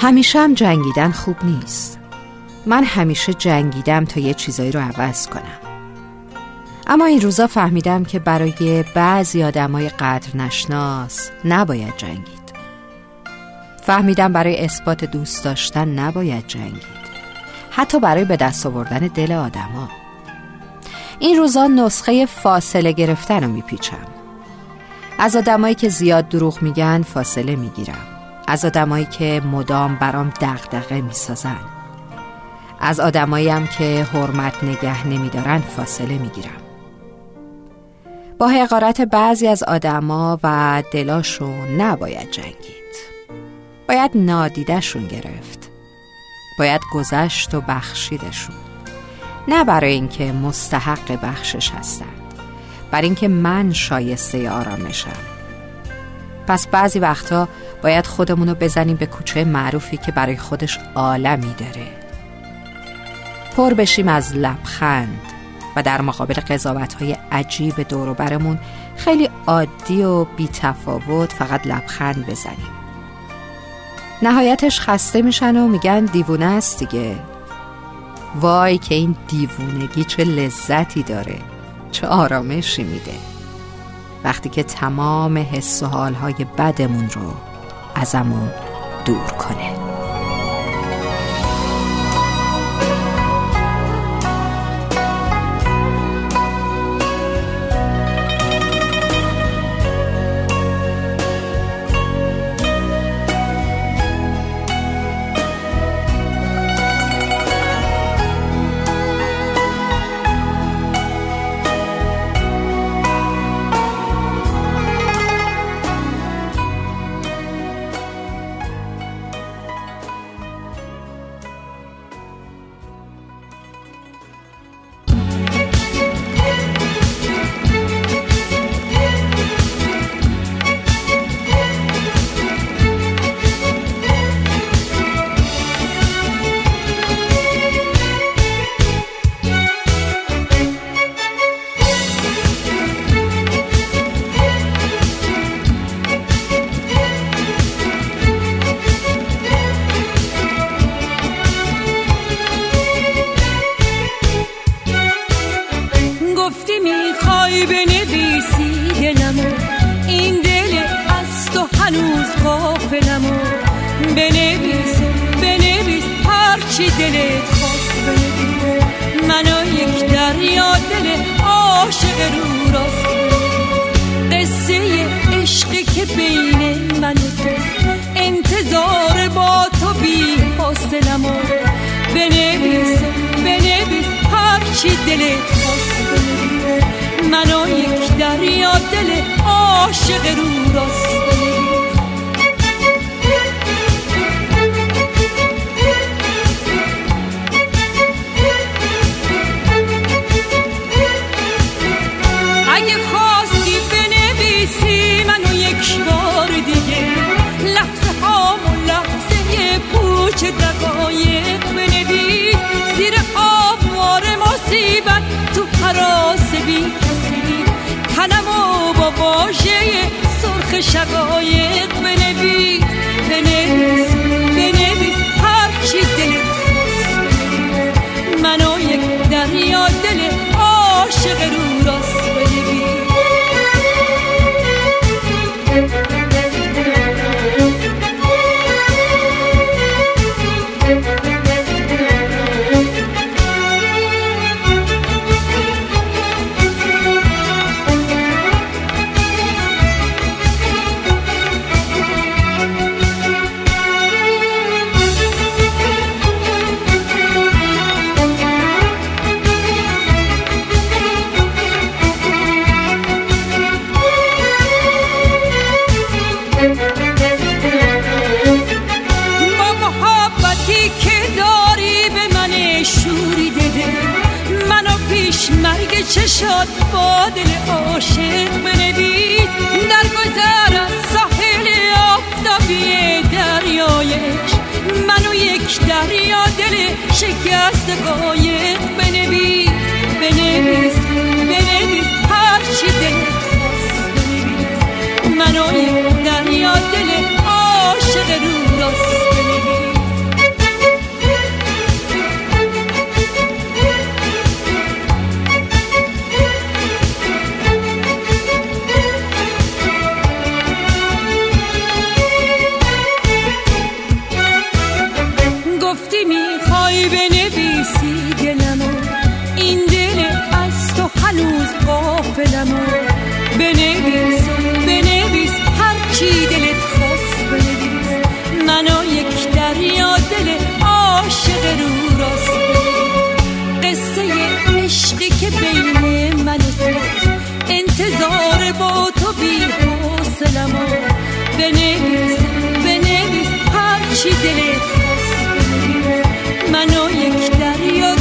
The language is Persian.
همیشه هم جنگیدن خوب نیست. من همیشه جنگیدم تا یه چیزایی رو عوض کنم. اما این روزا فهمیدم که برای بعضی آدمای قدر نشناس نباید جنگید. فهمیدم برای اثبات دوست داشتن نباید جنگید. حتی برای به دست آوردن دل آدما. این روزا نسخه فاصله گرفتن رو میپیچم. از آدمایی که زیاد دروغ میگن فاصله می‌گیرم. از آدمایی که مدام برام دغدغه می‌سازن. از آدمایی هم که حرمت نگه نمیدارن فاصله می‌گیرم. با حقارت بعضی از آدما و دلاشون نباید جنگید. باید نادیدشون گرفت. باید گذشت و بخشیدشون نه برای اینکه مستحق بخشش هستند. برای اینکه من شایسته آرامشم. پس بعضی وقتا باید خودمونو بزنیم به کوچه معروفی که برای خودش عالمی داره. پر بشیم از لبخند و در مقابل قضاوت های عجیب دور برمون خیلی عادی و بی تفاوت فقط لبخند بزنیم. نهایتش خسته میشن و میگن دیوونه است دیگه. وای که این دیوونگی چه لذتی داره چه آرامشی میده. وقتی که تمام حس و حالهای بدمون رو ازمون دور کنه. می‌خوای بنویسی دلمو این دل از تو هنوز قافلمو بنویس بنویس هرچی دلت خواست بنویس منو یک دریا دل عاشق رو راست قصه عشقی که بین من و تو انتظار با یک دریا دل عاشق رو راست اگه خواستی بنویسی منو یک بار دیگه لحظه هامو لحظه پوچ دقایق بنویس. زیر آبوار مصیبت تو حراس بی تنمو با واژه سرخ شقایق بنویس بنویس بنویس. هرچی دلت منو یک دریا دل عاشق رو راست چشات با دل عاشق بنویس؟ در گذر ساحل آفتابی دریایش منو یک دریا دل شکست قایق بنویس بنویس بنویس هر چی بنویس. منو یک دریا دل عاشق رو راست منو یک دریا